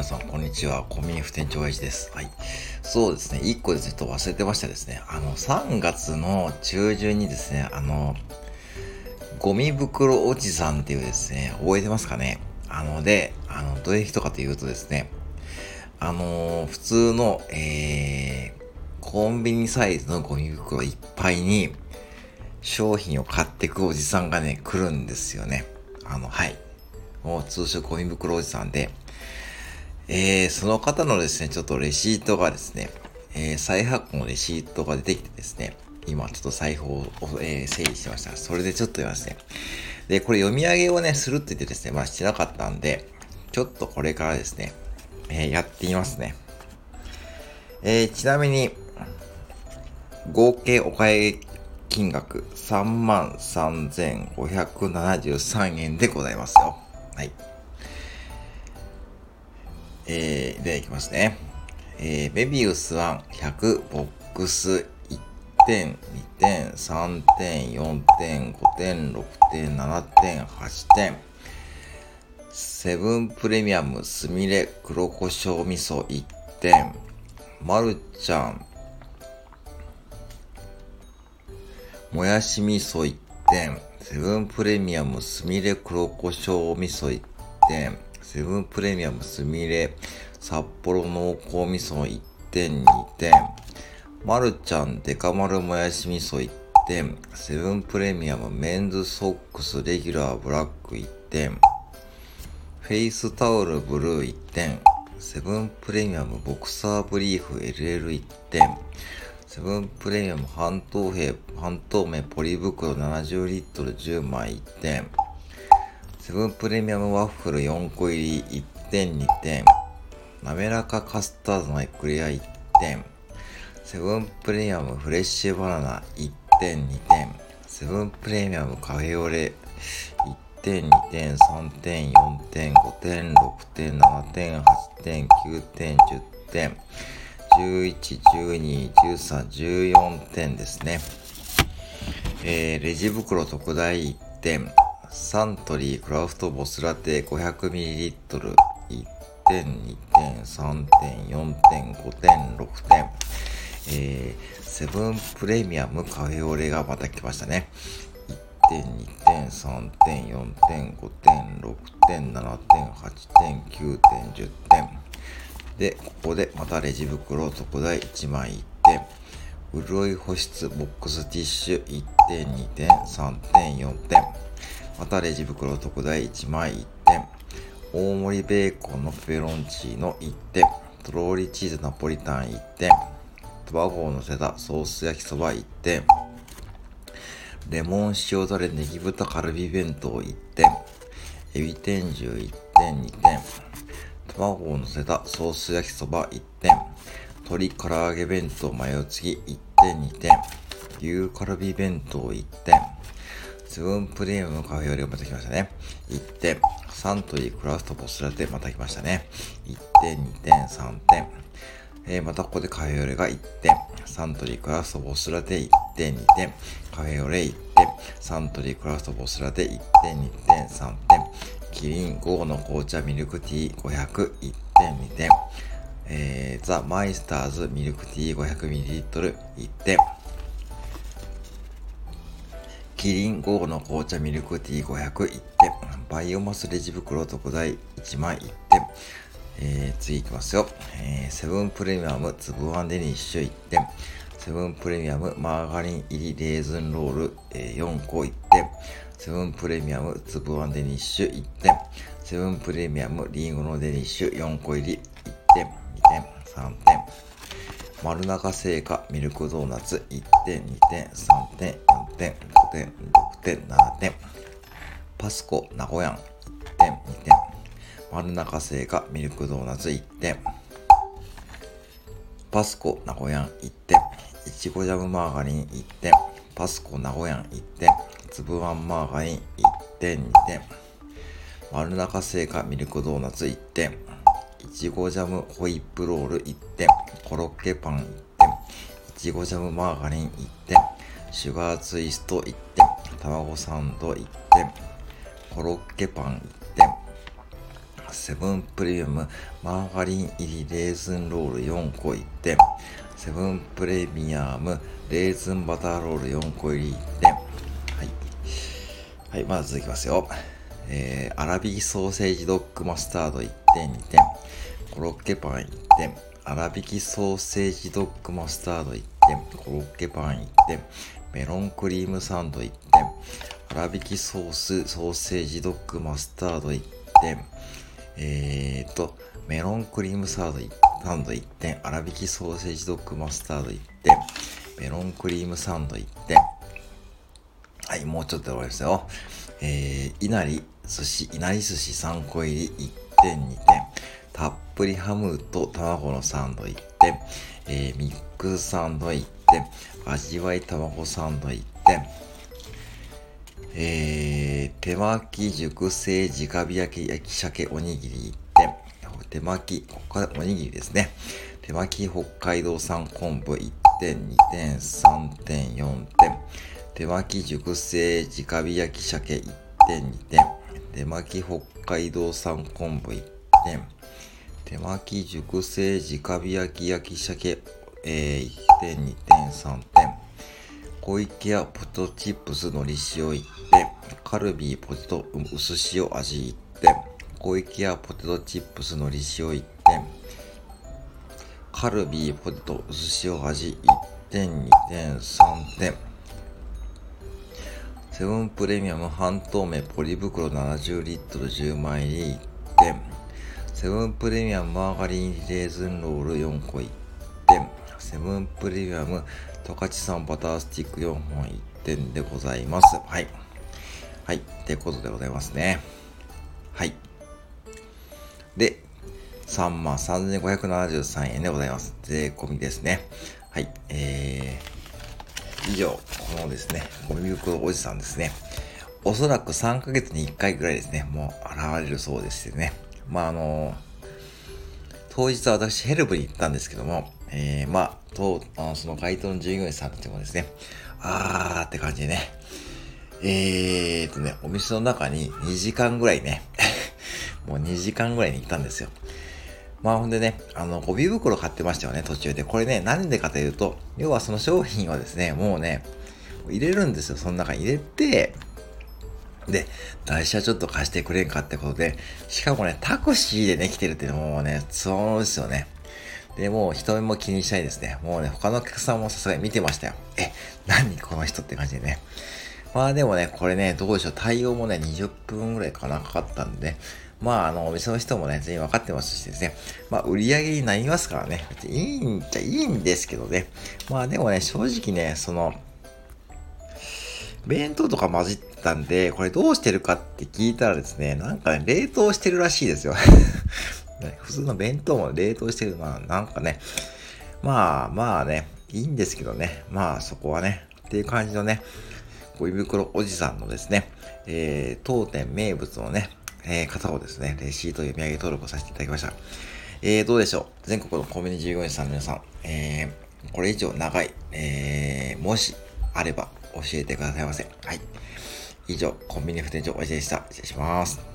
皆さん、こんにちは。コンビニ副店長エイジです。はい。そうですね。一個ですね、ちょっと忘れてましたですね。あの、3月の中旬にですね、あの、ゴミ袋おじさんっていうですね、覚えてますかね？あの、で、あの、どういう人かというとですね、あの、普通の、えー、コンビニサイズのゴミ袋いっぱいに商品を買ってくおじさんがね、来るんですよね。あの、はい。もう通称ゴミ袋おじさんで、えー、その方のですね、ちょっとレシートがですね、えー、再発行のレシートが出てきてですね、今ちょっと裁縫を、えー、整理してました。それでちょっと言いますね。で、これ読み上げをね、するって言ってですね、まあしてなかったんで、ちょっとこれからですね、えー、やってみますね。えー、ちなみに、合計お買い金額3万3573円でございますよ。はい。えー、でいきますね。えー、ベビウス1 100ボックス1点、2点、3点、4点、5点、6点、7点、8点。セブンプレミアムすみれ黒胡椒味噌1点。まるちゃんもやし味噌1点。セブンプレミアムすみれ黒胡椒味噌1点。セブンプレミアムすみれ札幌濃厚味噌1点2点。まるちゃんデカ丸もやし味噌1点。セブンプレミアムメンズソックスレギュラーブラック1点。フェイスタオルブルー1点。セブンプレミアムボクサーブリーフ LL1 点。セブンプレミアム半透明、半透明ポリ袋70リットル10枚1点。セブンプレミアムワッフル4個入り1点2点。滑らかカスタードのエクレア1点。セブンプレミアムフレッシュバナナ1点2点。セブンプレミアムカフェオレ1点2点3点4点5点6点7点8点9点10点11、12、13、14点ですね。えー、レジ袋特大1点。サントリークラフトボスラテ 500ml1 点、2点、3点、4点、5点、6点。えー、セブンプレミアムカフェオレがまた来ましたね。1点、2点、3点、4点、5点、6点、7点、8点、9点、10点。で、ここでまたレジ袋特大1枚1点。潤い保湿ボックスティッシュ1点、2点、3点、4点。まレジ袋特大1枚1点。大盛りベーコンのペペロンチーノ1点。とろーりチーズナポリタン1点。卵を乗せたソース焼きそば1点。レモン塩だれネギ豚カルビ弁当1点。エビ天重1点2点。卵を乗せたソース焼きそば1点。鶏唐揚げ弁当マヨチギ1点2点。牛カルビ弁当1点。セブンプレミアムのカフェよりまた来ましたね。1点。サントリークラフトボスラテまた来ましたね。1点、2点、3点。えー、またここでカフェヨレが1点。サントリークラフトボスラテ1点、2点。カフェヨレ1点。サントリークラフトボスラテ1点、2点、3点。キリン5の紅茶ミルクティー500、1点、2点。えー、ザ・マイスターズミルクティー 500ml1 点。キリン午後の紅茶ミルクティー501点。バイオマスレジ袋特大1枚1点。えー、次いきますよ。えー、セブンプレミアム粒あんデニッシュ1点。セブンプレミアムマーガリン入りレーズンロール、えー、4個1点。セブンプレミアム粒あんデニッシュ1点。セブンプレミアムリンゴのデニッシュ4個入り1点、2点、3点。丸中製菓ミルクドーナツ1点、2点、3点、4点、5点、6点、7点。パスコ名古屋1点、2点。丸中製菓ミルクドーナツ1点。パスコ名古屋1点。いちごジャムマーガリン1点。パスコ名古屋1点。粒あんマーガリン1点、2点。丸中製菓ミルクドーナツ1点。いちごジャムホイップロール1点。コロッケパン1点。いちごジャムマーガリン1点。シュガーツイスト1点。卵サンド1点。コロッケパン1点。セブンプレミアムマーガリン入りレーズンロール4個1点。セブンプレミアムレーズンバターロール4個入り1点。はい。はい、まず続きますよ。えー、粗挽きソーセージドッグマスタード1点2点。コロッケパン1点。粗挽きソーセージドッグマスタード1点。コロッケパン1点。メロンクリームサンド1点。粗挽きソース、ソーセージドッグマスタード1点。えーと、メロンクリームサードサンド1点。粗挽きソーセージドッグマスタード1点。メロンクリームサンド1点。はい、もうちょっと終わりますよ。えー、いなり寿司、いなり寿司3個入り1点2点。たっぷりハムと卵のサンド1点。えー、ミックスサンド1点。味わい卵サンド1点。えー、手巻き熟成直火焼き焼き鮭おにぎり1点。手巻き、ここからおにぎりですね。手巻き北海道産昆布1点、2点、3点、4点。手巻き熟成直火焼き鮭1点、2点。手巻き北海道産昆布1点。手巻き熟成直火焼き焼き鮭、えー、1点、2点、3点。小池屋ポテトチップスのり塩1点。カルビーポテト薄塩味1点。小池屋ポテトチップスのり塩1点。カルビーポテト薄塩味1点、2点、3点。セブンプレミアム半透明ポリ袋70リットル10枚入り1点。セブンプレミアムマーガリンレーズンロール4個1点。セブンプレミアム十勝産バタースティック4本1点でございます。はい。はい。ってことでございますね。はい。で、3万3573円でございます。税込みですね。はい。えー、以上、このですね、ゴミ袋おじさんですね。おそらく3ヶ月に1回ぐらいですね、もう現れるそうでしてね。まあ、あの、当日は私ヘルプに行ったんですけども、えー、まあ、と、あのその該当の従業員さんたちもですね、あーって感じでね、えーとね、お店の中に2時間ぐらいね、もう2時間ぐらいに行ったんですよ。まあほんでね、あの、ゴミ袋買ってましたよね、途中で。これね、なんでかというと、要はその商品をですね、もうね、入れるんですよ、その中に入れて、で、台車ちょっと貸してくれんかってことで、しかもね、タクシーでね、来てるっていうのもね、そうですよね。で、もう人目も気にしないですね。もうね、他のお客さんもさすがに見てましたよ。え、何この人って感じでね。まあでもね、これね、どうでしょう。対応もね、20分ぐらいかな、かかったんで、ねまあ、あの、お店の人もね、全員分かってますしですね。まあ、売り上げになりますからね。いいんじゃいいんですけどね。まあ、でもね、正直ね、その、弁当とか混じったんで、これどうしてるかって聞いたらですね、なんかね、冷凍してるらしいですよ。普通の弁当も冷凍してるのは、なんかね、まあまあね、いいんですけどね、まあそこはね、っていう感じのね、ゴミ袋おじさんのですね、えー、当店名物のね、えー、方をですね、レシート読み上げ登録をさせていただきました。えー、どうでしょう？全国のコンビニ従業員さんの皆さん、えー、これ以上長い、えー、もしあれば教えてくださいませ。はい。以上、コンビニ不店長おいしでした。失礼します。